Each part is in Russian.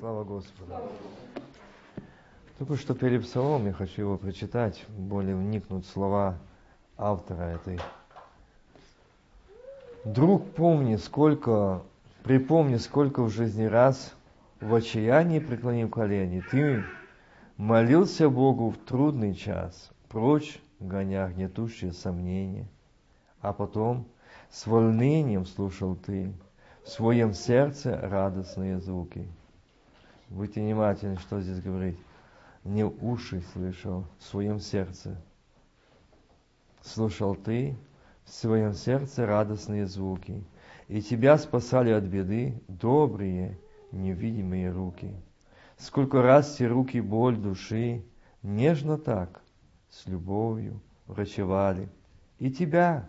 Слава Господу. Только что пели псалом, я хочу его прочитать, более вникнуть слова автора этой. Друг, помни, сколько, припомни, сколько в жизни раз в отчаянии преклонил колени. Ты молился Богу в трудный час, прочь гоня гнетущие сомнения. А потом с волнением слушал ты в своем сердце радостные звуки. Будьте внимательны, что здесь говорить. Не уши слышал, в своем сердце. Слушал ты в своем сердце радостные звуки, и тебя спасали от беды добрые, невидимые руки. Сколько раз те руки боль души нежно так, с любовью врачевали, и тебя,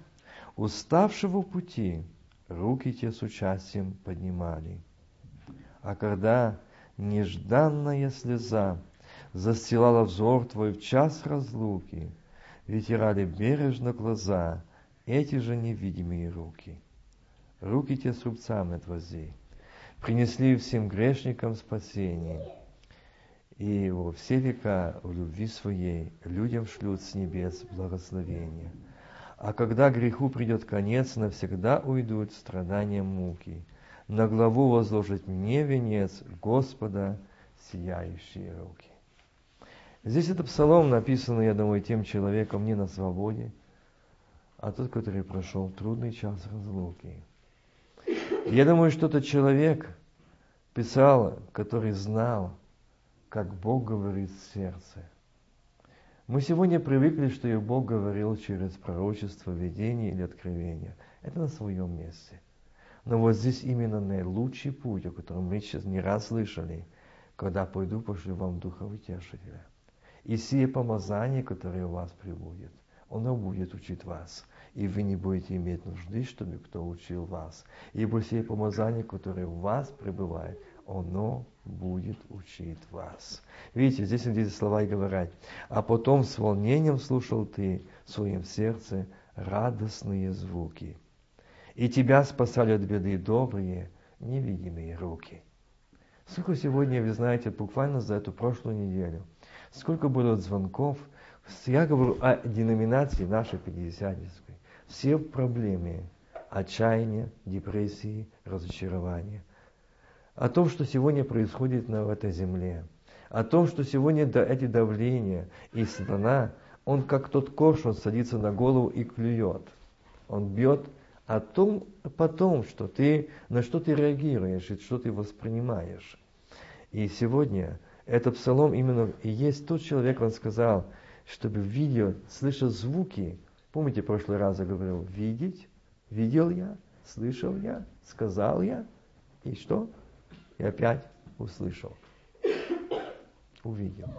уставшего пути, руки те с участием поднимали. А когда нежданная слеза застилала взор твой в час разлуки, вытирали бережно глаза эти же невидимые руки. Руки те с рубцами отвози, принесли всем грешникам спасение, и во все века в любви своей людям шлют с небес благословение. А когда греху придет конец, навсегда уйдут страдания муки. На главу возложит мне венец Господа сияющие руки. Здесь это псалом написано, я думаю, тем человеком не на свободе, а тот, который прошел трудный час разлуки. Я думаю, что этот человек писал, который знал, как Бог говорит в сердце. Мы сегодня привыкли, что и Бог говорил через пророчество, видение или откровение. Это на своем месте. Но вот здесь именно наилучший путь, о котором мы сейчас не раз слышали, когда пойду, пошлю вам Духа Утешителя. И сие помазание, которое у вас прибудет, оно будет учить вас. И вы не будете иметь нужды, чтобы кто учил вас. Ибо сие помазание, которое у вас пребывает, оно будет учить вас. Видите, здесь эти слова и говорят. А потом с волнением слушал ты в своем сердце радостные звуки. И тебя спасали от беды добрые, невидимые руки. Сколько сегодня, вы знаете, буквально за эту прошлую неделю, сколько было звонков, я говорю о деноминации нашей пятидесятнической. Все проблемы, отчаяния, депрессии, разочарования – о том, что сегодня происходит на этой земле, о том, что сегодня эти давления и сатана, он как тот корж, он садится на голову и клюет. Он бьет о том потом, что ты, на что ты реагируешь и что ты воспринимаешь. И сегодня этот псалом именно и есть тот человек, он сказал, чтобы видел, слышал звуки. Помните, в прошлый раз я говорил, видеть, видел я, слышал я, сказал я, и что? И опять услышал. Увидел.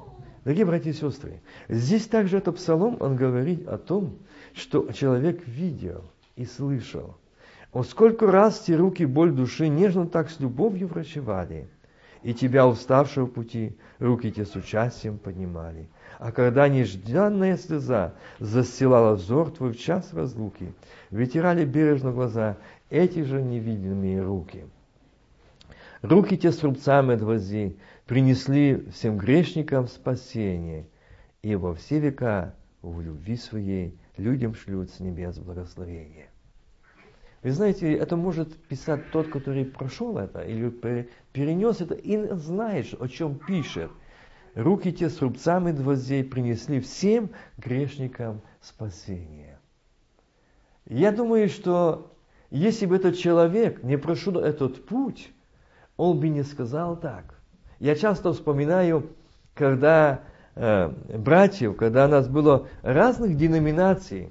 Дорогие братья и сестры, здесь также этот псалом, он говорит о том, что человек видел и слышал. Он сколько раз те руки боль души нежно так с любовью врачевали, и тебя, уставшего пути, руки те с участием поднимали. А когда нежданная слеза застилала взор твой в час разлуки, вытирали бережно глаза эти же невидимые руки – Руки те с рубцами отвози, принесли всем грешникам спасение, и во все века в любви своей людям шлют с небес благословение. Вы знаете, это может писать тот, который прошел это, или перенес это, и знаешь, о чем пишет. Руки те с рубцами двозей принесли всем грешникам спасение. Я думаю, что если бы этот человек не прошел этот путь, он бы не сказал так. Я часто вспоминаю, когда братьев, когда у нас было разных деноминаций,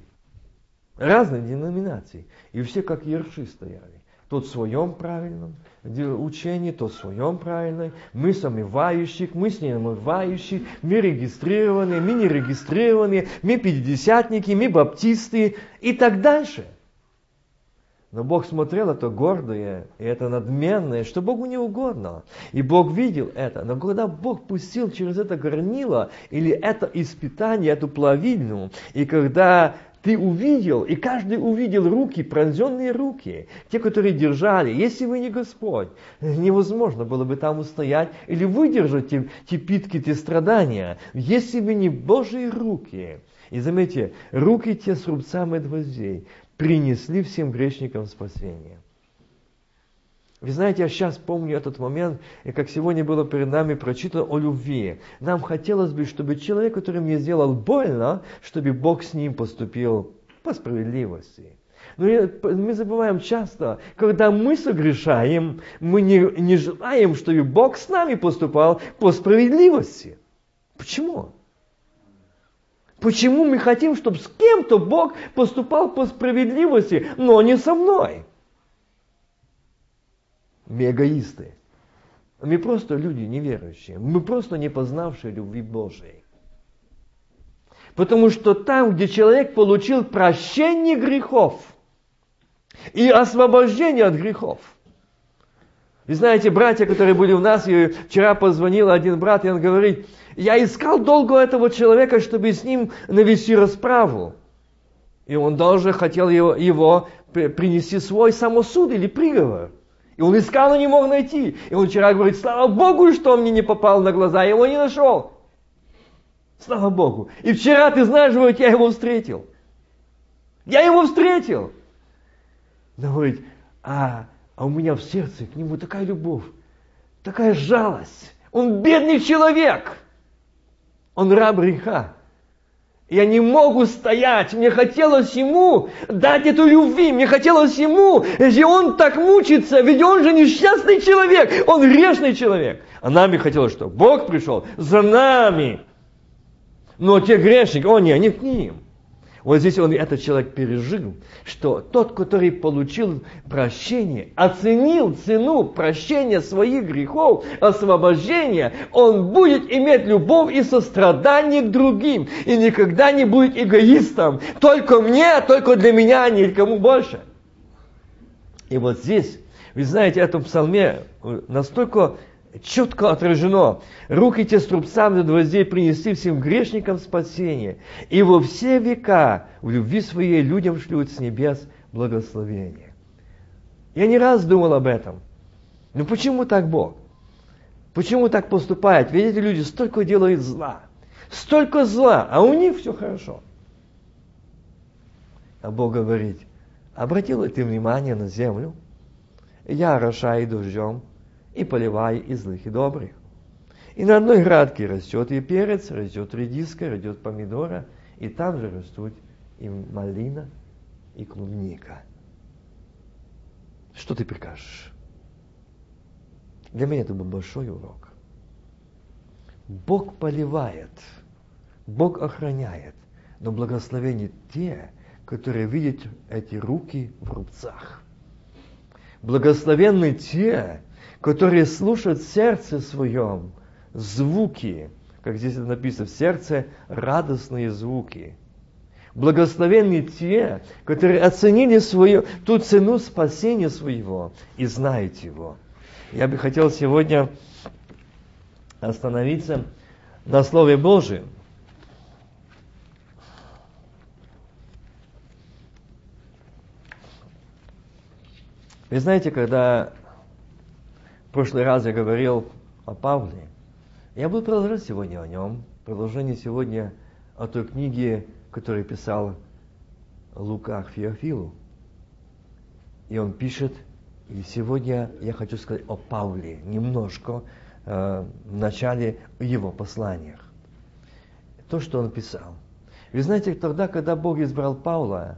разных деноминаций, и все как ерши стояли. Тот в своем правильном учении, тот в своем правильном. Мы сомневающих, мы с омывающих, мы регистрированные, мы не регистрированные, мы пятидесятники, мы баптисты и так дальше – но Бог смотрел это гордое и это надменное, что Богу не угодно. И Бог видел это. Но когда Бог пустил через это горнило или это испытание, эту плавильню, и когда ты увидел, и каждый увидел руки, пронзенные руки, те, которые держали. Если бы не Господь, невозможно было бы там устоять или выдержать те, те питки, те страдания. Если бы не Божьи руки. И заметьте, руки те с рубцами гвоздей принесли всем грешникам спасение. Вы знаете, я сейчас помню этот момент, и как сегодня было перед нами прочитано о любви. Нам хотелось бы, чтобы человек, который мне сделал больно, чтобы Бог с ним поступил по справедливости. Но мы забываем часто, когда мы согрешаем, мы не, не желаем, чтобы Бог с нами поступал по справедливости. Почему? Почему мы хотим, чтобы с кем-то Бог поступал по справедливости, но не со мной? Мы эгоисты. Мы просто люди неверующие. Мы просто не познавшие любви Божией. Потому что там, где человек получил прощение грехов и освобождение от грехов. И знаете, братья, которые были у нас, и вчера позвонил один брат, и он говорит, я искал долго этого человека, чтобы с ним навести расправу. И он даже хотел его, его принести свой самосуд или приговор. И он искал, но не мог найти. И он вчера говорит, слава Богу, что он мне не попал на глаза, я его не нашел. Слава Богу. И вчера, ты знаешь, говорит, я его встретил. Я его встретил. Но говорит, а, а у меня в сердце к нему такая любовь, такая жалость. Он бедный человек. Он раб греха. Я не могу стоять. Мне хотелось ему дать эту любви. Мне хотелось ему. Если он так мучится, ведь он же несчастный человек. Он грешный человек. А нами хотелось, что Бог пришел за нами. Но те грешники, о не, не к ним. Вот здесь он, этот человек пережил, что тот, который получил прощение, оценил цену прощения своих грехов, освобождения, он будет иметь любовь и сострадание к другим, и никогда не будет эгоистом. Только мне, только для меня, а никому больше. И вот здесь, вы знаете, в этом псалме настолько четко отражено. Руки те с трубцами до гвоздей принесли всем грешникам спасение. И во все века в любви своей людям шлют с небес благословение. Я не раз думал об этом. Ну почему так Бог? Почему так поступает? Ведь эти люди столько делают зла. Столько зла, а у них все хорошо. А Бог говорит, обратил ли ты внимание на землю? Я орошаю дождем, и поливай и злых, и добрых. И на одной градке растет и перец, растет редиска, растет помидора, и там же растут и малина, и клубника. Что ты прикажешь? Для меня это был большой урок. Бог поливает, Бог охраняет, но благословение те, которые видят эти руки в рубцах. Благословенны те, которые слушают в сердце своем звуки, как здесь написано, в сердце радостные звуки. Благословенны те, которые оценили свою, ту цену спасения своего и знают его. Я бы хотел сегодня остановиться на Слове Божьем. Вы знаете, когда в прошлый раз я говорил о Павле. Я буду продолжать сегодня о нем. Продолжение сегодня о той книге, которую писал Лука Феофилу. И он пишет, и сегодня я хочу сказать о Павле немножко э, в начале его посланиях. То, что он писал. Вы знаете, тогда, когда Бог избрал Павла,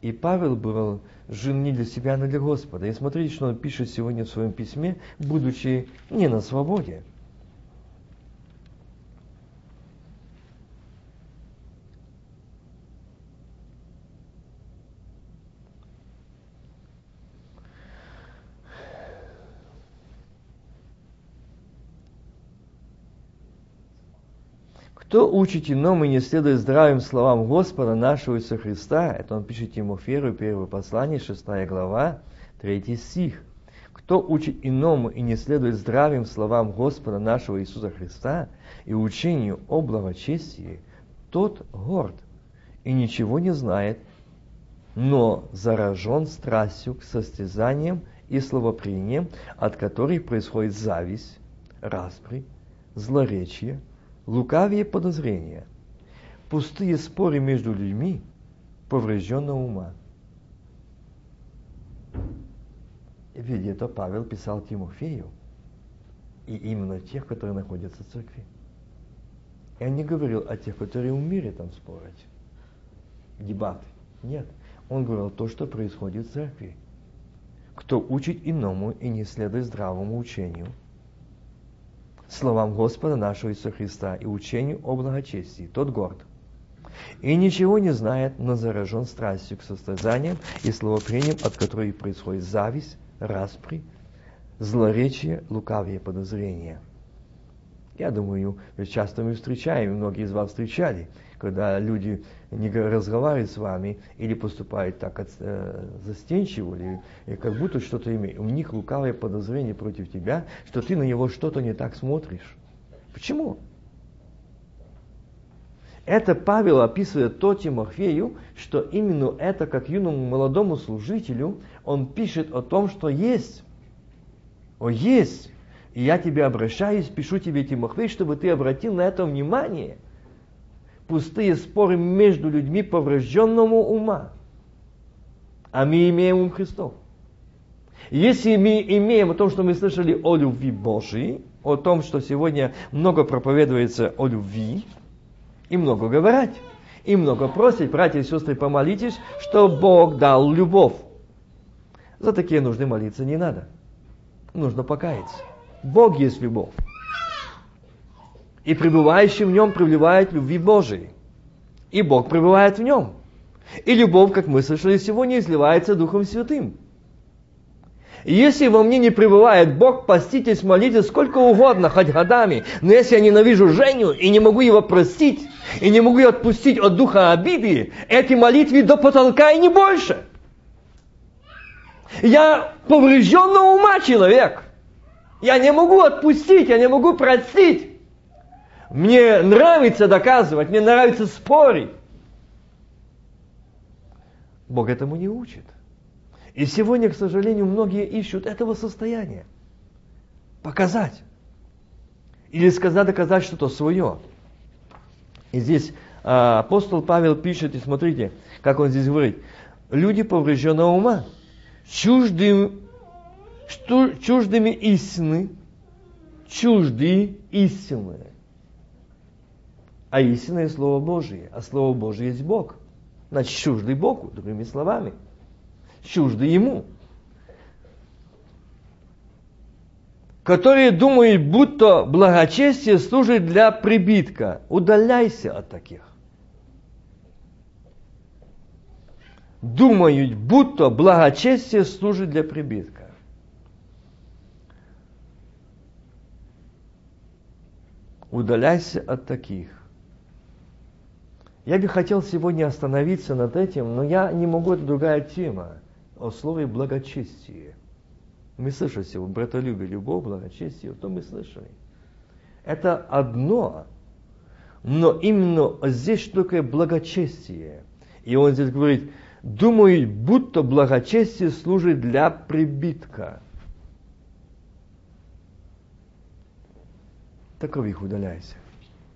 и Павел был жил не для себя, но для Господа. И смотрите, что он пишет сегодня в своем письме, будучи не на свободе. Кто учит иному и не следует здравым словам Господа нашего Иисуса Христа, это он пишет Тимофею, первое послание, 6 глава, 3 стих. Кто учит иному и не следует здравым словам Господа нашего Иисуса Христа и учению о благочестии, тот горд и ничего не знает, но заражен страстью к состязаниям и словопрениям, от которых происходит зависть, распри, злоречие, лукавие подозрения, пустые споры между людьми, поврежденного ума. Ведь это Павел писал Тимофею, и именно тех, которые находятся в церкви. Он не говорил о тех, которые в мире там спорят, дебаты. Нет, он говорил то, что происходит в церкви. Кто учит иному и не следует здравому учению, словам Господа нашего Иисуса Христа и учению о благочестии, тот горд. И ничего не знает, но заражен страстью к состязаниям и словопрениям, от которых происходит зависть, распри, злоречие, лукавые подозрения. Я думаю, часто мы встречаем, многие из вас встречали, когда люди не разговаривают с вами или поступают так э, застенчиво, или и как будто что-то имеют. У них лукавое подозрение против тебя, что ты на него что-то не так смотришь. Почему? Это Павел описывает то Тимофею, что именно это, как юному молодому служителю, он пишет о том, что есть. О, есть. И я тебе обращаюсь, пишу тебе, Тимофей, чтобы ты обратил на это внимание. Пустые споры между людьми поврежденного ума. А мы имеем ум Христов. Если мы имеем о том, что мы слышали о любви Божией, о том, что сегодня много проповедуется о любви, и много говорить, и много просить, братья и сестры, помолитесь, что Бог дал любовь. За такие нужды молиться не надо. Нужно покаяться. Бог есть любовь. И пребывающий в нем пребывает любви Божией. И Бог пребывает в нем. И любовь, как мы слышали сегодня, изливается Духом Святым. И если во мне не пребывает Бог, поститесь, молитесь сколько угодно, хоть годами. Но если я ненавижу Женю и не могу его простить, и не могу ее отпустить от духа обиды, эти молитвы до потолка и не больше. Я поврежденного ума человек. Я не могу отпустить, я не могу простить. Мне нравится доказывать, мне нравится спорить. Бог этому не учит. И сегодня, к сожалению, многие ищут этого состояния. Показать. Или сказать, доказать что-то свое. И здесь а, апостол Павел пишет, и смотрите, как он здесь говорит. Люди поврежденного ума, чуждым, чуждыми истины, чужды истины. А истинное Слово Божие, а Слово Божие есть Бог. Значит, чуждый Богу, другими словами. Чужды Ему. Которые думают, будто благочестие служит для прибитка. Удаляйся от таких. Думают, будто благочестие служит для прибитка. Удаляйся от таких. Я бы хотел сегодня остановиться над этим, но я не могу, это другая тема, о слове благочестие. Мы слышали сегодня братолюбие, любовь, благочестие, то мы слышали. Это одно, но именно здесь такое благочестие. И он здесь говорит, думают, будто благочестие служит для прибитка. Таковых удаляйся.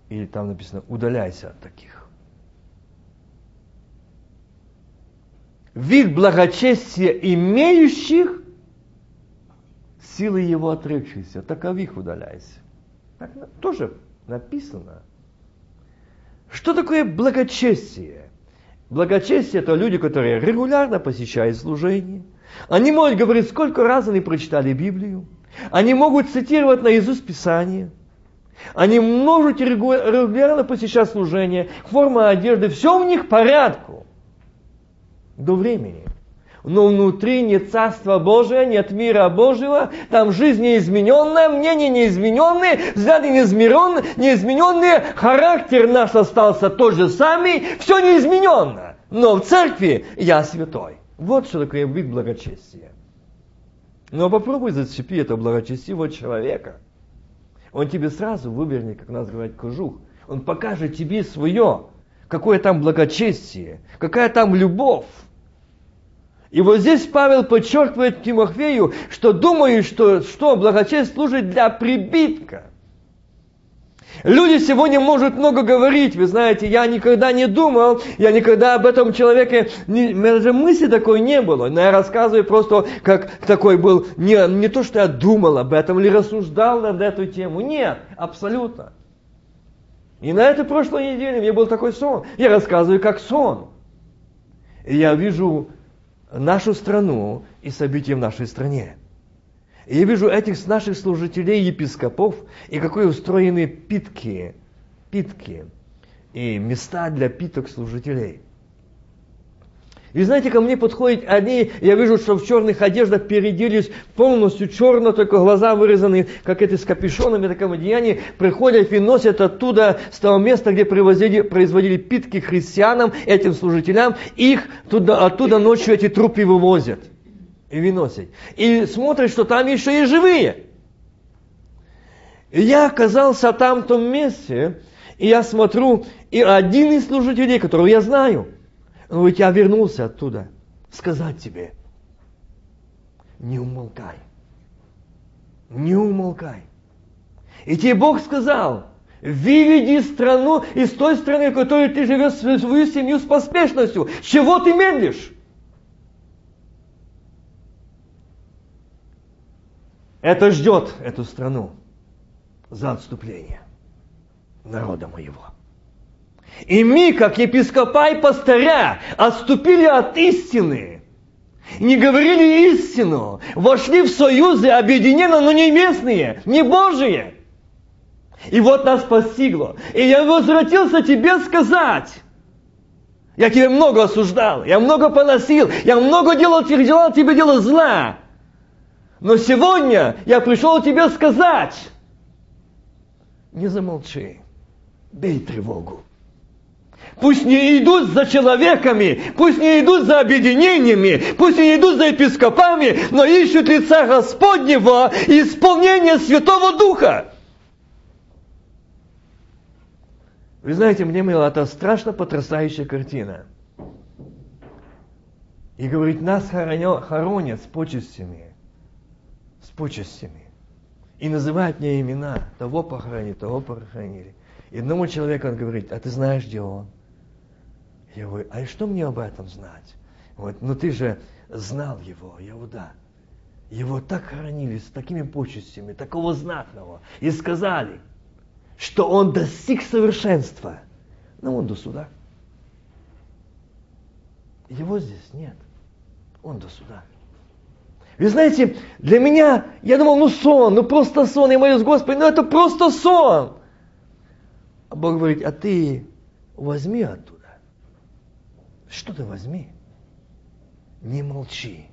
Или там написано, удаляйся от таких. вид благочестия имеющих, силы его отрекшиеся, таковых удаляйся. Так тоже написано. Что такое благочестие? Благочестие – это люди, которые регулярно посещают служение. Они могут говорить, сколько раз они прочитали Библию. Они могут цитировать наизусть Писание. Они могут регулярно посещать служение, форма одежды, все у них в порядку до времени. Но внутри нет Царства Божия, нет мира Божьего, там жизнь неизмененная, мнение неизмененное, взгляды неизмененные, неизмененные, характер наш остался тот же самый, все неизмененно. Но в церкви я святой. Вот что такое вид благочестия. Но попробуй зацепи это благочестивого человека. Он тебе сразу вывернет, как нас говорит кожух. Он покажет тебе свое, какое там благочестие, какая там любовь. И вот здесь Павел подчеркивает Тимофею, что думаю, что, что благочестие служит для прибитка. Люди сегодня могут много говорить, вы знаете, я никогда не думал, я никогда об этом человеке, не, даже мысли такой не было. Но я рассказываю просто, как такой был, не, не то, что я думал об этом или рассуждал над эту тему. Нет, абсолютно. И на этой прошлой неделе мне был такой сон. Я рассказываю как сон. И я вижу нашу страну и события в нашей стране. И я вижу этих наших служителей, епископов, и какие устроены питки, питки и места для питок служителей. И знаете, ко мне подходят они, я вижу, что в черных одеждах переделись полностью черно, только глаза вырезаны, как это с капюшонами, таком одеянии, приходят и носят оттуда, с того места, где производили, производили питки христианам, этим служителям, их туда, оттуда ночью эти трупы вывозят и выносят. И смотрят, что там еще и живые. И я оказался там, в том месте, и я смотрю, и один из служителей, которого я знаю, он говорит, я вернулся оттуда, сказать тебе, не умолкай, не умолкай. И тебе Бог сказал, выведи страну из той страны, в которой ты живешь, свою семью с поспешностью. Чего ты медлишь? Это ждет эту страну за отступление народа моего. И мы, как епископа и пастыря, отступили от истины, не говорили истину, вошли в союзы объединенно, но не местные, не Божие. И вот нас постигло. И я возвратился тебе сказать, я тебе много осуждал, я много поносил, я много делал, делал тебе дело зла. Но сегодня я пришел тебе сказать, не замолчи, бей тревогу. Пусть не идут за человеками, пусть не идут за объединениями, пусть не идут за епископами, но ищут лица Господнего и исполнение Святого Духа. Вы знаете, мне было это страшно потрясающая картина. И говорит, нас хоронят с почестями с почестями. И называют мне имена. Того похоронили, того похоронили. И одному человеку он говорит, а ты знаешь, где он? Я говорю, а что мне об этом знать? Вот, ну ты же знал его. Я говорю, да. Его так хоронили с такими почестями, такого знатного. И сказали, что он достиг совершенства. Но он до суда. Его здесь нет. Он до суда. Вы знаете, для меня, я думал, ну сон, ну просто сон. Я молюсь, Господи, ну это просто сон. А Бог говорит, а ты возьми оттуда. Что ты возьми? Не молчи,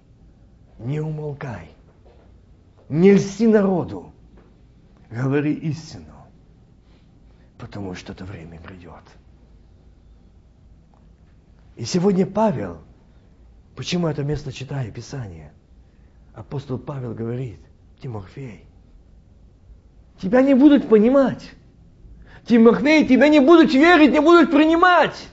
не умолкай, не льсти народу, говори истину, потому что это время грядет. И сегодня Павел, почему это место читаю, Писание – апостол Павел говорит, Тимофей, тебя не будут понимать. Тимофей, тебя не будут верить, не будут принимать.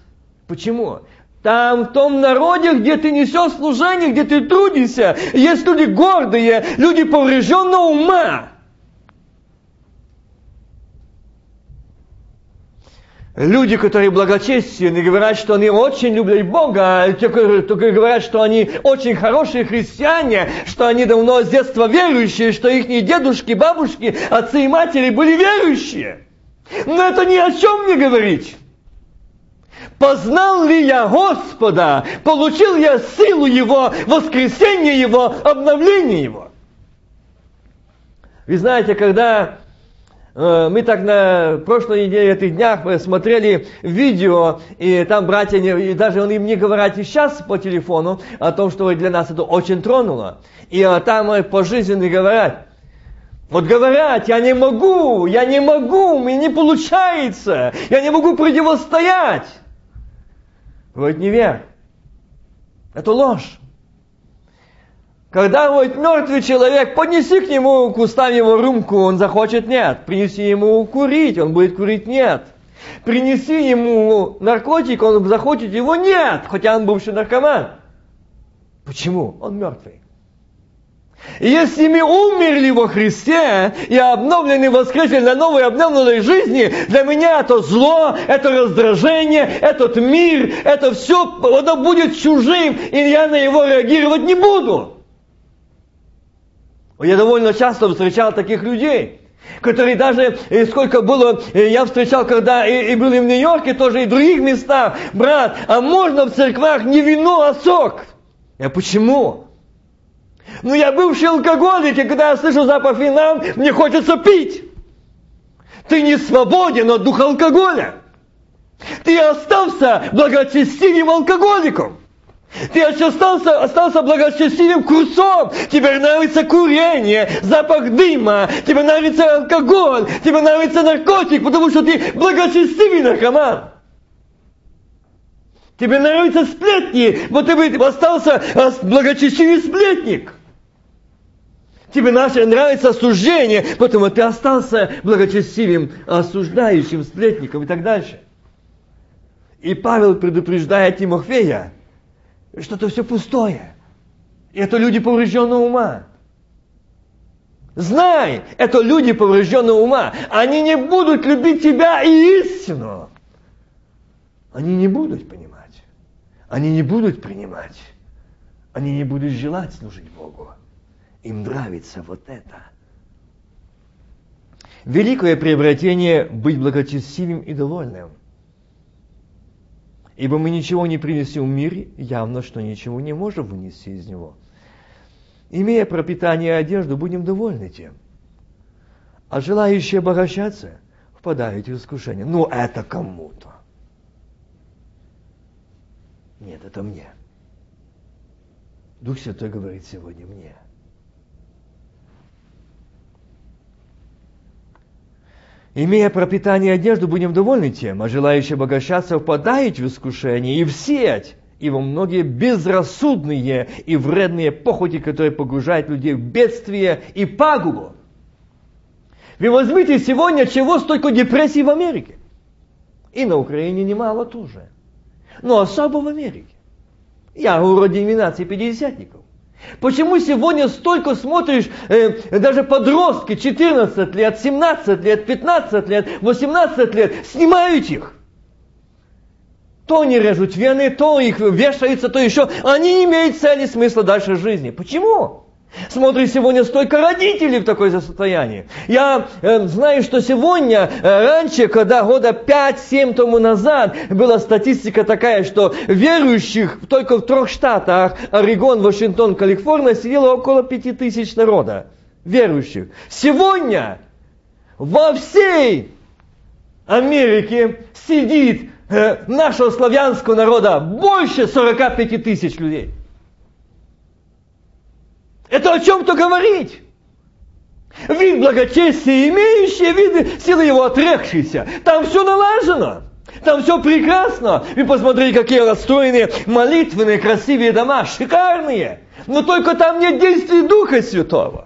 Почему? Там, в том народе, где ты несешь служение, где ты трудишься, есть люди гордые, люди поврежденного ума. Люди, которые благочестивы, говорят, что они очень любят Бога, только говорят, что они очень хорошие христиане, что они давно с детства верующие, что их дедушки, бабушки, отцы и матери были верующие. Но это ни о чем не говорит. Познал ли я Господа, получил я силу Его, воскресение Его, обновление Его. Вы знаете, когда мы так на прошлой неделе, этих днях смотрели видео, и там братья, и даже он им не говорят и сейчас по телефону о том, что для нас это очень тронуло. И э, там э, по жизни говорят, вот говорят, я не могу, я не могу, мне не получается, я не могу противостоять. Говорит, не верь. Это ложь. Когда вот мертвый человек, поднеси к нему, к устам его рюмку, он захочет нет. Принеси ему курить, он будет курить нет. Принеси ему наркотик, он захочет его, нет, хотя он бывший наркоман. Почему? Он мертвый. И если мы умерли во Христе и обновлены воскресли для новой обновленной жизни, для меня это зло, это раздражение, этот мир, это все, оно будет чужим, и я на его реагировать не буду. Я довольно часто встречал таких людей, которые даже, и сколько было, я встречал, когда и, и был и в Нью-Йорке, тоже и в других местах, брат, а можно в церквах не вино, а сок? Я почему? Ну я бывший алкоголик, и когда я слышу запах вина, мне хочется пить. Ты не свободен от духа алкоголя. Ты остался благочестивым алкоголиком. Ты остался, остался благочестивым курсом. Тебе нравится курение, запах дыма, тебе нравится алкоголь, тебе нравится наркотик, потому что ты благочестивый наркоман. Тебе нравятся сплетни, вот ты остался благочестивый сплетник. Тебе нравится осуждение, потому ты остался благочестивым, осуждающим сплетником и так дальше. И Павел предупреждает Тимофея, что это все пустое. Это люди поврежденного ума. Знай, это люди поврежденного ума. Они не будут любить тебя и истину. Они не будут понимать. Они не будут принимать. Они не будут желать служить Богу. Им нравится вот это. Великое приобретение быть благочестивым и довольным. Ибо мы ничего не принесем в мир, явно, что ничего не можем вынести из него. Имея пропитание и одежду, будем довольны тем. А желающие обогащаться впадают в искушение. Ну, это кому-то. Нет, это мне. Дух Святой говорит сегодня мне – Имея пропитание и одежду, будем довольны тем, а желающие обогащаться впадают в искушение и в сеть, и многие безрассудные и вредные похоти, которые погружают людей в бедствие и пагубу. Вы возьмите сегодня, чего столько депрессий в Америке. И на Украине немало тоже. Но особо в Америке. Я говорю деноминации пятидесятников. Почему сегодня столько смотришь, э, даже подростки, 14 лет, 17 лет, 15 лет, 18 лет, снимают их? То они режут вены, то их вешаются, то еще. Они не имеют цели смысла дальше жизни. Почему? Смотришь, сегодня столько родителей в такое состоянии. Я э, знаю, что сегодня, э, раньше, когда года 5-7 тому назад, была статистика такая, что верующих только в трех штатах, Орегон, Вашингтон, Калифорния, сидело около 5 тысяч народа. Верующих. Сегодня во всей Америке сидит э, нашего славянского народа больше 45 тысяч людей. Это о чем-то говорить. Вид благочестия имеющий, вид силы его отрекшийся. Там все налажено. Там все прекрасно. Вы посмотрите, какие расстроенные молитвенные, красивые дома, шикарные. Но только там нет действий Духа Святого.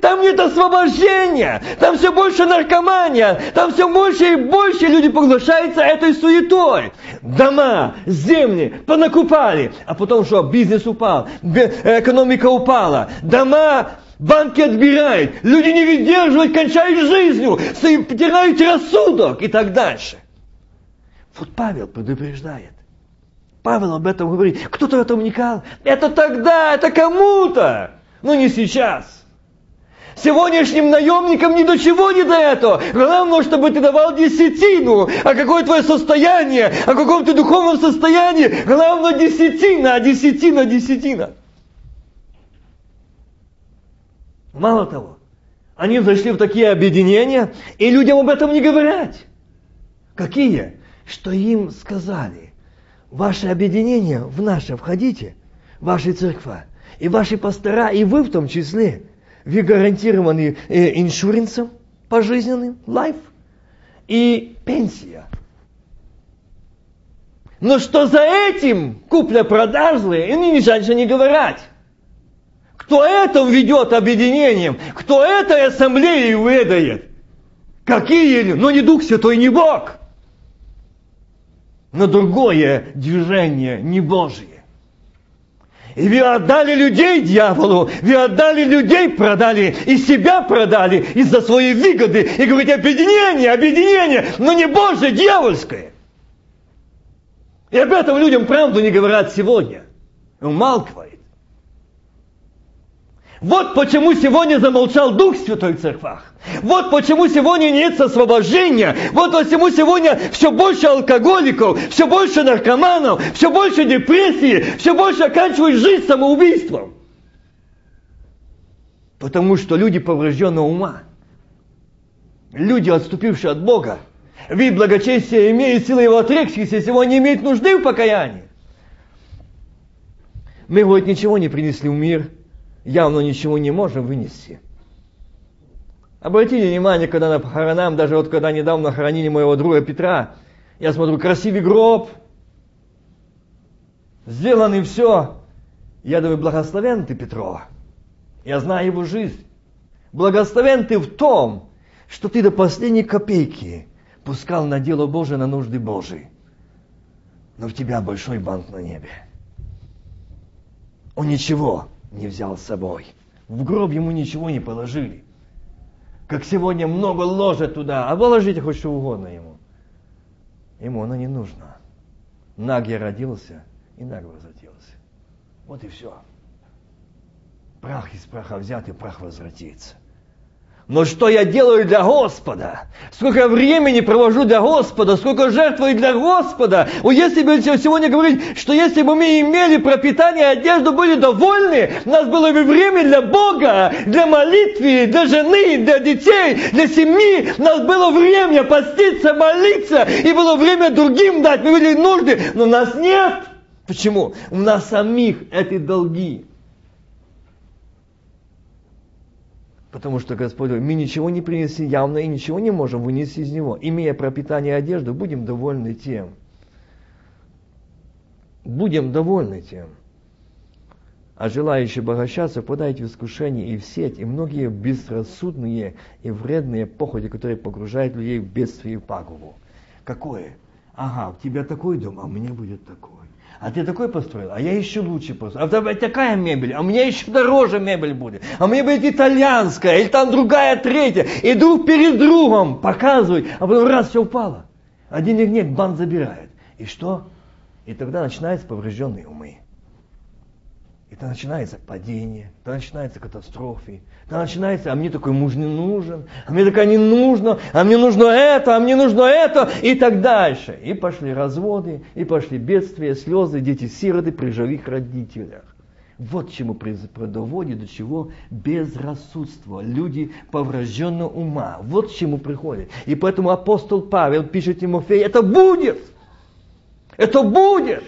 Там нет освобождения, там все больше наркомания, там все больше и больше люди поглощаются этой суетой. Дома, земли понакупали, а потом что, бизнес упал, экономика упала, дома банки отбирают, люди не выдерживают, кончают жизнью, потеряют рассудок и так дальше. Вот Павел предупреждает. Павел об этом говорит. Кто-то в этом вникал. Это тогда, это кому-то. Но не сейчас. Сегодняшним наемникам ни до чего не до этого. Главное, чтобы ты давал десятину. А какое твое состояние? О каком ты духовном состоянии? Главное десятина, а десятина, десятина. Мало того, они зашли в такие объединения, и людям об этом не говорят. Какие? Что им сказали. Ваше объединение в наше входите, ваши церква, и ваши пастора, и вы в том числе – вы гарантированы иншуренсом пожизненным, life, и пенсия. Но что за этим купля-продажные, они ни раньше не говорят. Кто это ведет объединением, кто это ассамблеей выдает. Какие, но не Дух Святой, не Бог. на другое движение, не Божие. И вы отдали людей дьяволу, вы отдали людей, продали, и себя продали из-за своей выгоды. И говорите, объединение, объединение, но не Божье, дьявольское. И об этом людям правду не говорят сегодня. Умалкивает. Вот почему сегодня замолчал Дух Святой в церквах. Вот почему сегодня нет освобождения. Вот почему сегодня все больше алкоголиков, все больше наркоманов, все больше депрессии, все больше оканчивают жизнь самоубийством. Потому что люди поврежденного ума, люди, отступившие от Бога, вид благочестия имеет силы его отрекшихся, сегодня не имеют нужды в покаянии. Мы, говорит, ничего не принесли в мир, явно ничего не можем вынести – Обратите внимание, когда на похоронам, даже вот когда недавно хоронили моего друга Петра, я смотрю, красивый гроб, сделано все. Я думаю, благословен ты, Петро. Я знаю его жизнь. Благословен ты в том, что ты до последней копейки пускал на дело Божие, на нужды Божии. Но в тебя большой банк на небе. Он ничего не взял с собой. В гроб ему ничего не положили как сегодня много ложат туда, а положите хоть что угодно ему. Ему оно не нужно. Наг я родился, и наг возвратился. Вот и все. Прах из праха взят, и прах возвратится. Но что я делаю для Господа? Сколько времени провожу для Господа? Сколько жертвую для Господа? О, если бы сегодня говорить, что если бы мы имели пропитание одежду, были довольны, у нас было бы время для Бога, для молитвы, для жены, для детей, для семьи. У нас было время поститься, молиться, и было время другим дать. Мы были нужды, но нас нет. Почему? У нас самих эти долги. Потому что Господь говорит, мы ничего не принесли явно и ничего не можем вынести из него. Имея пропитание и одежду, будем довольны тем. Будем довольны тем. А желающие обогащаться, подайте в искушение и в сеть, и многие безрассудные и вредные походи, которые погружают людей в бедствие и пагубу. Какое? Ага, у тебя такой дом, а у меня будет такой. А ты такой построил, а я еще лучше построил. А такая мебель, а у меня еще дороже мебель будет. А у меня будет итальянская, или там другая, третья. И друг перед другом показывают, а потом раз все упало. А денег нет, банк забирает. И что? И тогда начинаются поврежденные умы. И то начинается падение, то начинается катастрофы, то начинается, а мне такой муж не нужен, а мне такая не нужно, а мне нужно это, а мне нужно это, и так дальше. И пошли разводы, и пошли бедствия, слезы, дети-сироты при живых родителях. Вот чему доводит, до чего безрассудство, люди поврежденного ума. Вот чему приходит. И поэтому апостол Павел пишет Тимофею, это будет, это будет.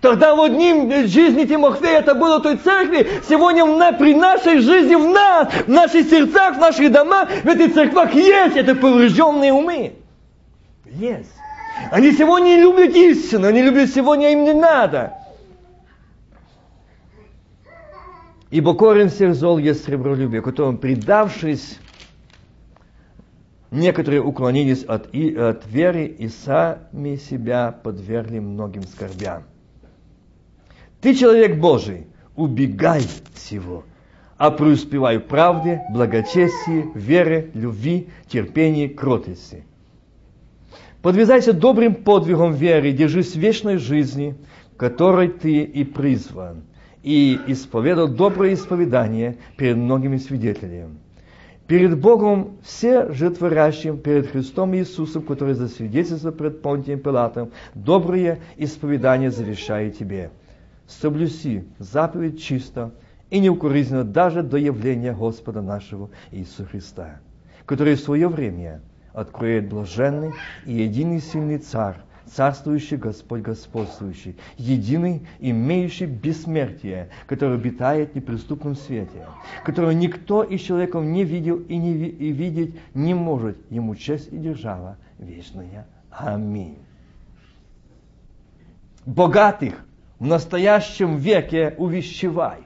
Тогда в одним жизни Тимофея это было той церкви, сегодня на, при нашей жизни в нас, в наших сердцах, в наших домах, в этих церквах есть это поврежденные умы. Есть. Они сегодня не любят истину, они любят сегодня им не надо. Ибо корень всех зол есть сребролюбие, которым предавшись, некоторые уклонились от, и, от веры и сами себя подвергли многим скорбям. Ты человек Божий, убегай всего, а преуспевай в правде, благочестии, вере, любви, терпении, кротости. Подвязайся добрым подвигом веры, держись вечной жизни, которой ты и призван, и исповедал доброе исповедание перед многими свидетелями. Перед Богом все житворящим, перед Христом Иисусом, который засвидетельствовал пред Понтием Пилатом, доброе исповедание завещаю тебе – соблюси заповедь чисто и неукоризненно даже до явления Господа нашего Иисуса Христа, который в свое время откроет блаженный и единый сильный Царь, царствующий Господь господствующий, единый, имеющий бессмертие, который обитает в неприступном свете, которого никто из человеков не видел и, не, и видеть не может, ему честь и держава вечная. Аминь. Богатых в настоящем веке увещевай,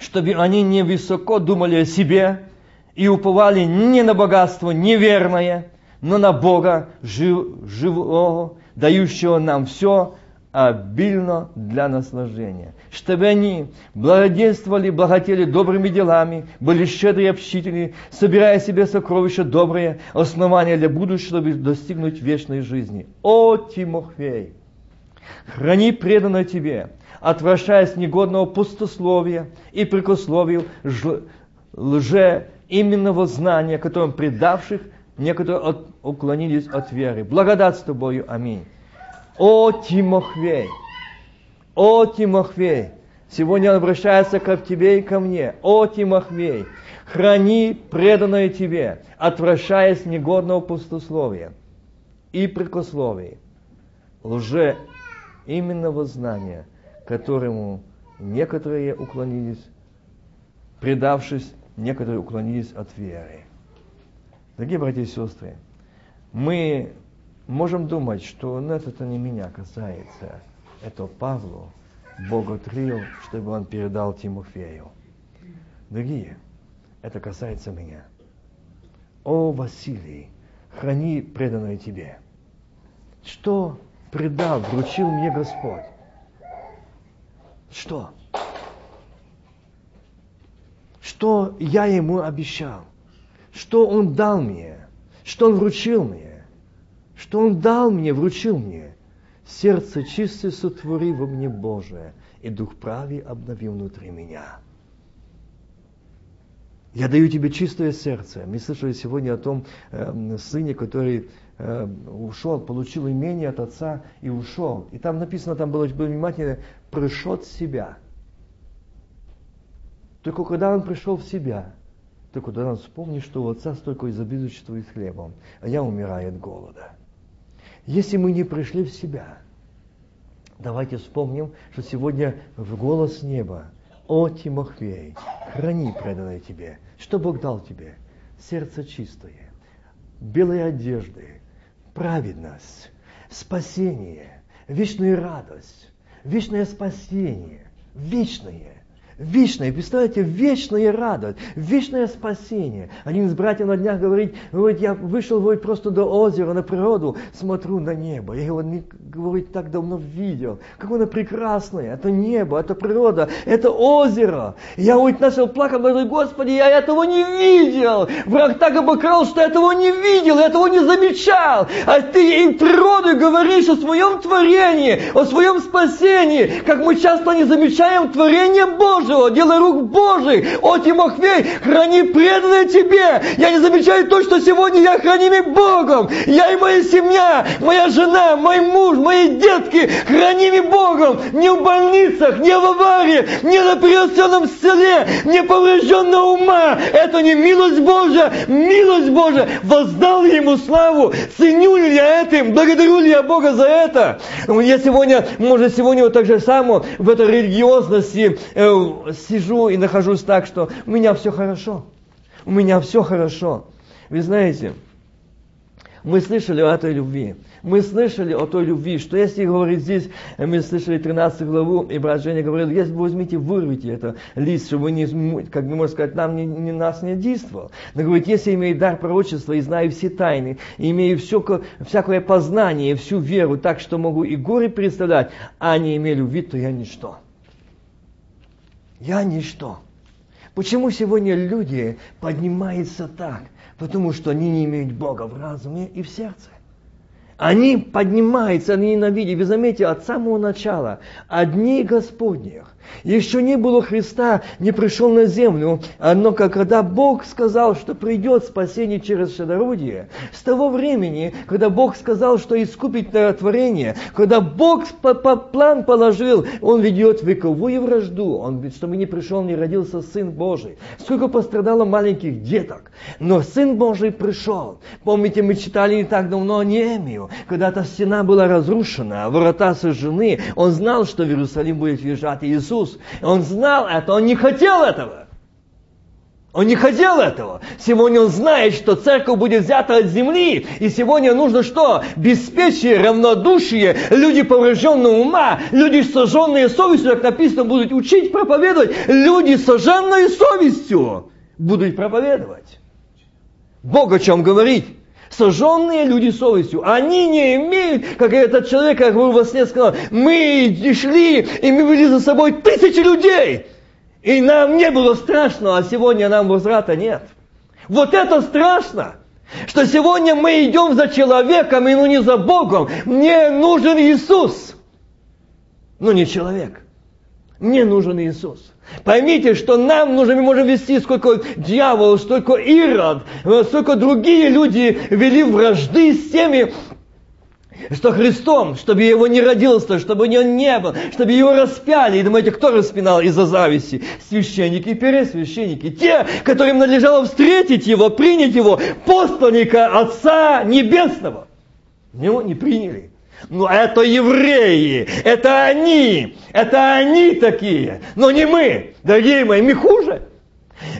чтобы они не высоко думали о себе и уповали не на богатство неверное, но на Бога жив, живого, дающего нам все обильно для наслаждения, чтобы они благоденствовали, богатели добрыми делами, были щедрые общители, собирая себе сокровища добрые, основания для будущего, чтобы достигнуть вечной жизни. О, Тимофей! Храни преданное тебе, отвращаясь негодного пустословия и прикословию лже именного знания, которым предавших некоторые от, уклонились от веры. Благодать с тобою. Аминь. О, Тимохвей! О, Тимохвей! Сегодня он обращается к тебе и ко мне. О, Тимохвей! Храни преданное тебе, отвращаясь негодного пустословия и прикословия, лже именного знания, которому некоторые уклонились, предавшись, некоторые уклонились от веры. Дорогие братья и сестры, мы можем думать, что ну, это не меня касается, это Павлу Бог отрил, чтобы он передал Тимофею. Дорогие, это касается меня. О, Василий, храни преданное тебе. Что предал, вручил мне Господь? Что? Что я ему обещал? Что он дал мне? Что он вручил мне? Что он дал мне, вручил мне? Сердце чистое сотвори во мне Божие, и дух правый обнови внутри меня. Я даю тебе чистое сердце. Мы слышали сегодня о том э, сыне, который ушел, получил имение от отца и ушел. И там написано, там было, внимательно, пришел от себя. Только когда он пришел в себя, только когда он вспомнил, что у отца столько изобилует хлебом, а я умираю от голода. Если мы не пришли в себя, давайте вспомним, что сегодня в голос неба, «О, Тимофей, храни преданное тебе». Что Бог дал тебе? Сердце чистое, белые одежды, праведность, спасение, вечную радость, вечное спасение, вечное – Вечное, представляете, вечная радость, вечное спасение. Один из братьев на днях говорит, говорит я вышел говорит, просто до озера, на природу, смотрю на небо. Я его, говорит, так давно видел. Как оно прекрасное. Это небо, это природа, это озеро. Я, говорит, начал плакать, говорю, Господи, я этого не видел. Враг так обокрал, что я этого не видел, я этого не замечал. А ты и природу говоришь о своем творении, о своем спасении, как мы часто не замечаем творение Божье. Божьего, дело рук Божьих. О, Тимофей, храни преданное тебе. Я не замечаю то, что сегодня я хранимый Богом. Я и моя семья, моя жена, мой муж, мои детки хранимы Богом. Не в больницах, не в аварии, не на перенесенном селе, не поврежденного ума. Это не милость Божья, милость Божья. Воздал ему славу. Ценю ли я этим? Благодарю ли я Бога за это? Я сегодня, может, сегодня вот так же само в этой религиозности, э, сижу и нахожусь так, что у меня все хорошо. У меня все хорошо. Вы знаете, мы слышали о этой любви. Мы слышали о той любви, что если говорить здесь, мы слышали 13 главу, и брат Женя говорил, если вы возьмите, вырвите это лист, чтобы не, как бы можно сказать, нам не, не, нас не действовал. Но говорит, если имею дар пророчества и знаю все тайны, и имею все, всякое познание, всю веру, так что могу и горе представлять, а не имею любви, то я ничто. Я ничто. Почему сегодня люди поднимаются так? Потому что они не имеют Бога в разуме и в сердце. Они поднимаются, они ненавидят. Вы заметите, от самого начала одни Господних. Еще не было Христа, не пришел на землю, но когда Бог сказал, что придет спасение через чадородие, с того времени, когда Бог сказал, что искупит творение, когда Бог по, по план положил, Он ведет вековую вражду, Он, чтобы не пришел, не родился Сын Божий. Сколько пострадало маленьких деток, но Сын Божий пришел. Помните, мы читали не так давно Неемию, когда эта стена была разрушена, ворота сожжены, Он знал, что в Иерусалим будет въезжать Иисус, Иисус. Он знал это, он не хотел этого. Он не хотел этого. Сегодня он знает, что церковь будет взята от земли. И сегодня нужно что? Беспечие, равнодушие, люди поврежденного ума, люди сожженные совестью, как написано, будут учить, проповедовать. Люди сожженные совестью будут проповедовать. Бог о чем говорит? Сожженные люди совестью, они не имеют, как этот человек, как вы во сне сказал, мы шли, и мы вели за собой тысячи людей. И нам не было страшно, а сегодня нам возврата нет. Вот это страшно. Что сегодня мы идем за человеком, и ну не за Богом. Мне нужен Иисус. Но не человек. Мне нужен Иисус. Поймите, что нам нужно, мы можем вести, сколько дьявол, столько ирод, сколько другие люди вели вражды с теми, что Христом, чтобы его не родился, чтобы он не был, чтобы его распяли. И думаете, кто распинал из-за зависти? Священники и пересвященники. Те, которым надлежало встретить его, принять его, посланника Отца Небесного. Него не приняли. Ну, это евреи, это они, это они такие, но не мы. Дорогие мои, мы хуже.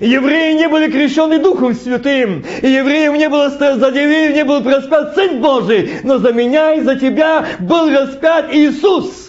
Евреи не были крещены Духом Святым, и евреев не было, за евреев не был распят Сын Божий, но за меня и за тебя был распят Иисус.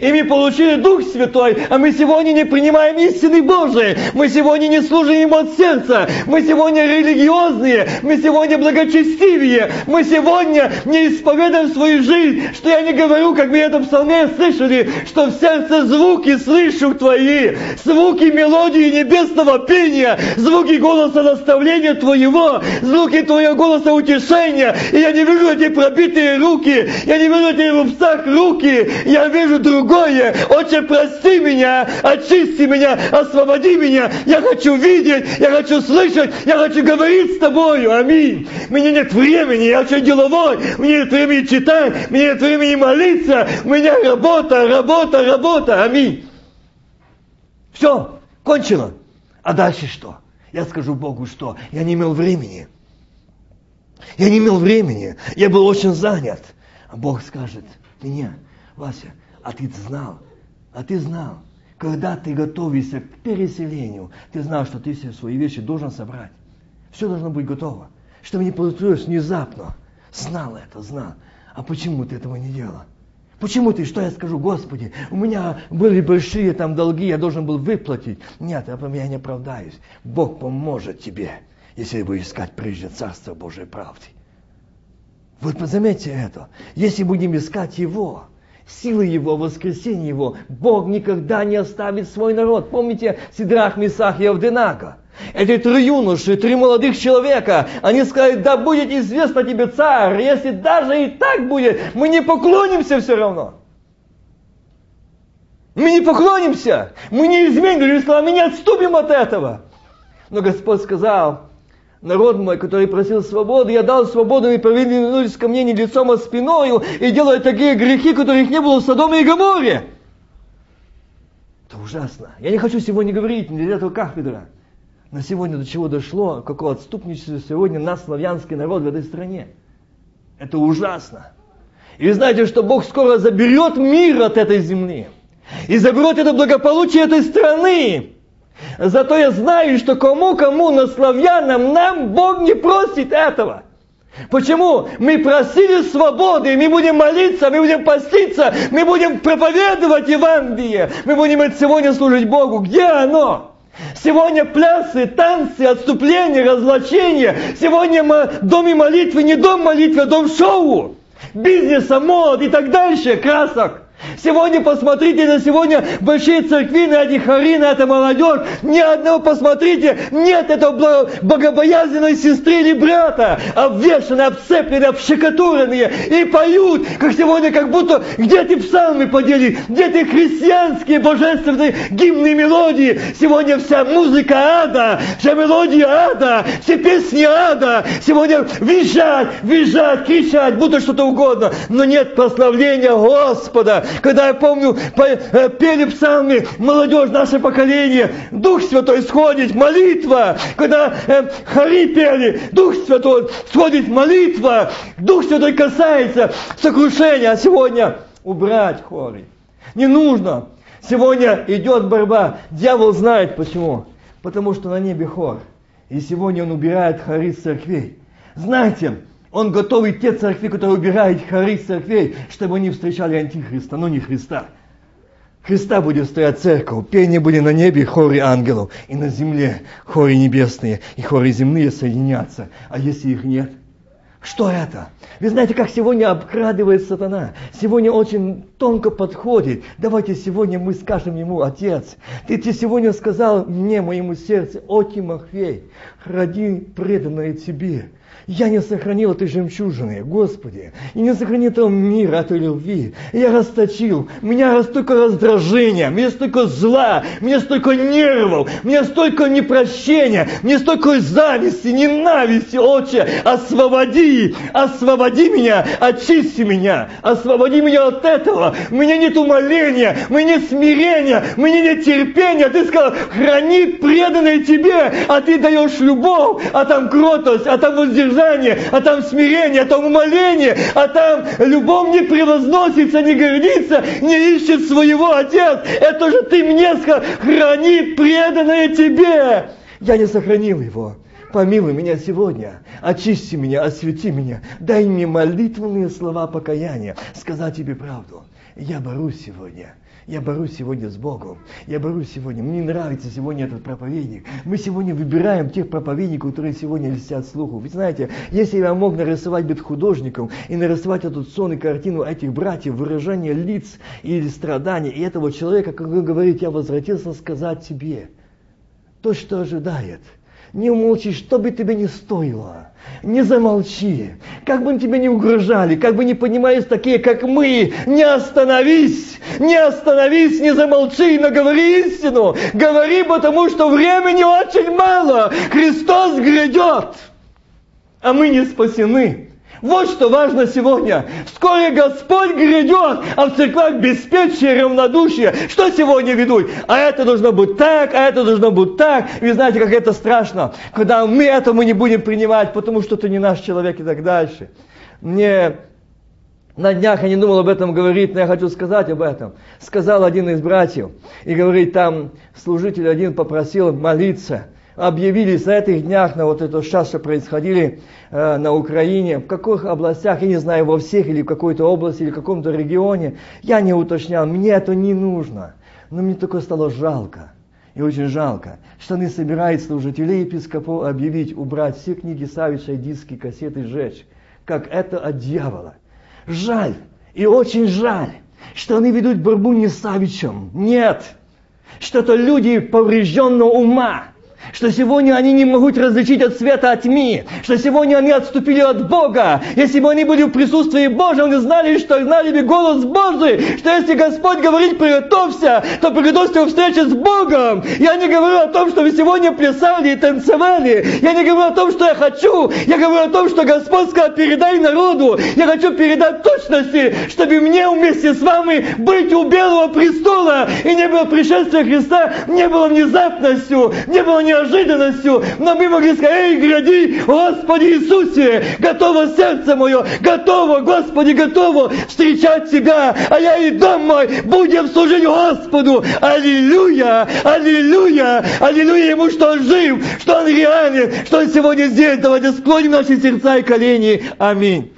И мы получили Дух Святой, а мы сегодня не принимаем истины Божии. Мы сегодня не служим Ему от сердца. Мы сегодня религиозные. Мы сегодня благочестивые. Мы сегодня не исповедуем свою жизнь. Что я не говорю, как мы это в псалме слышали, что в сердце звуки слышу Твои. Звуки мелодии небесного пения. Звуки голоса наставления Твоего. Звуки Твоего голоса утешения. И я не вижу эти пробитые руки. Я не вижу эти в руки. Я вижу другие другое. Отче, прости меня, очисти меня, освободи меня. Я хочу видеть, я хочу слышать, я хочу говорить с тобою. Аминь. Мне нет времени, я очень деловой. Мне нет времени читать, мне нет времени молиться. У меня работа, работа, работа. Аминь. Все, кончено. А дальше что? Я скажу Богу, что я не имел времени. Я не имел времени. Я был очень занят. А Бог скажет, меня, Вася, а ты знал, а ты знал, когда ты готовишься к переселению, ты знал, что ты все свои вещи должен собрать. Все должно быть готово. Чтобы не получилось внезапно. Знал это, знал. А почему ты этого не делал? Почему ты, что я скажу, Господи, у меня были большие там долги, я должен был выплатить. Нет, я не оправдаюсь. Бог поможет тебе, если будешь искать прежде Царство Божие правды. Вот заметьте это. Если будем искать Его, силы Его, воскресение Его. Бог никогда не оставит свой народ. Помните Сидрах, Мисах и Авденака? Эти три юноши, три молодых человека, они сказали, да будет известно тебе, царь, если даже и так будет, мы не поклонимся все равно. Мы не поклонимся, мы не изменим слова, мы не отступим от этого. Но Господь сказал, народ мой, который просил свободы, я дал свободу, и повернулись ко мне не лицом, а спиною, и делают такие грехи, которых не было в Содоме и Гоморе. Это ужасно. Я не хочу сегодня говорить, не для этого кафедра. Но сегодня до чего дошло, какого отступничества сегодня нас, славянский народ в этой стране. Это ужасно. И знаете, что Бог скоро заберет мир от этой земли. И заберет это благополучие этой страны. Зато я знаю, что кому-кому, на славянам, нам Бог не просит этого. Почему? Мы просили свободы, мы будем молиться, мы будем поститься, мы будем проповедовать Евангелие, мы будем сегодня служить Богу. Где оно? Сегодня плясы, танцы, отступления, разлучения. Сегодня в доме молитвы не дом молитвы, а дом шоу. Бизнеса, мод и так дальше, красок. Сегодня посмотрите на сегодня большие церкви, на эти хори, на эту молодежь. Ни одного посмотрите, нет этого богобоязненной сестры или брата, обвешанные, обцепленные, обшикатуренные. И поют, как сегодня, как будто где ты псалмы подели, где ты христианские божественные гимны мелодии. Сегодня вся музыка ада, вся мелодия ада, все песни ада. Сегодня визжат, визжат, кричат, будто что-то угодно. Но нет прославления Господа когда я помню, э, пели псалмы, молодежь, наше поколение, Дух Святой сходит, молитва, когда э, хори пели, Дух Святой сходит, молитва, Дух Святой касается сокрушения, а сегодня убрать хоры. Не нужно. Сегодня идет борьба. Дьявол знает почему. Потому что на небе хор. И сегодня он убирает хоры с церквей. Знаете, он готовит те церкви, которые убирают хоры церквей, чтобы они встречали Антихриста, но не Христа. Христа будет стоять церковь, пение будет на небе, хоры ангелов, и на земле хоры небесные, и хоры земные соединятся. А если их нет? Что это? Вы знаете, как сегодня обкрадывает сатана? Сегодня очень тонко подходит. Давайте сегодня мы скажем ему, Отец, ты, ты сегодня сказал мне, моему сердцу, о Тимофей, роди преданное тебе. Я не сохранил этой жемчужины, Господи, и не сохранил этого мира, этой любви. Я расточил, у меня столько раздражения, мне столько зла, мне столько нервов, мне столько непрощения, мне столько зависти, ненависти, Отче, освободи, освободи меня, очисти меня, освободи меня от этого. У меня нет умоления, у меня нет смирения, у меня нет терпения. Ты сказал, храни преданное тебе, а ты даешь любовь, а там кротость, а там воздержание воздержание, а там смирение, а там умоление, а там любовь не превозносится, не гордится, не ищет своего Отец. Это же ты мне храни преданное тебе. Я не сохранил его. Помилуй меня сегодня, очисти меня, освети меня, дай мне молитвенные слова покаяния, сказать тебе правду. Я борюсь сегодня я борюсь сегодня с Богом. Я борюсь сегодня. Мне нравится сегодня этот проповедник. Мы сегодня выбираем тех проповедников, которые сегодня льстят слуху. Вы знаете, если я мог нарисовать быть художником и нарисовать эту сон и картину этих братьев, выражение лиц или страданий, и этого человека, как вы говорите, я возвратился сказать тебе то, что ожидает – не умолчи, что бы тебе не стоило. Не замолчи. Как бы тебе не угрожали, как бы не понимались такие, как мы, не остановись, не остановись, не замолчи, но говори истину. Говори, потому что времени очень мало. Христос грядет, а мы не спасены. Вот что важно сегодня. Вскоре Господь грядет, а в церквах беспечие, равнодушие. Что сегодня ведут? А это должно быть так, а это должно быть так. Вы знаете, как это страшно, когда мы это мы не будем принимать, потому что ты не наш человек и так дальше. Мне на днях я не думал об этом говорить, но я хочу сказать об этом. Сказал один из братьев, и говорит, там служитель один попросил молиться объявились на этих днях, на вот это сейчас, что происходили э, на Украине, в каких областях, я не знаю, во всех или в какой-то области, или в каком-то регионе, я не уточнял, мне это не нужно. Но мне только стало жалко. И очень жалко, что они собирают служителей епископов объявить, убрать все книги Савича, диски, кассеты, сжечь. Как это от дьявола. Жаль, и очень жаль, что они ведут борьбу не с Савичем. Нет, что это люди поврежденного ума, что сегодня они не могут различить от света от тьмы, что сегодня они отступили от Бога. Если бы они были в присутствии Божьем, они знали, что знали бы голос Божий, что если Господь говорит «приготовься», то приготовься к встрече с Богом. Я не говорю о том, что вы сегодня плясали и танцевали. Я не говорю о том, что я хочу. Я говорю о том, что Господь сказал «передай народу». Я хочу передать точности, чтобы мне вместе с вами быть у Белого престола. И не было пришествия Христа, не было внезапностью, не было неожиданностью неожиданностью, но мы могли сказать, эй, гляди, Господи Иисусе, готово сердце мое, готово, Господи, готово встречать Тебя, а я и дом мой будем служить Господу. Аллилуйя, аллилуйя, аллилуйя Ему, что Он жив, что Он реален, что Он сегодня здесь. Давайте склоним наши сердца и колени. Аминь.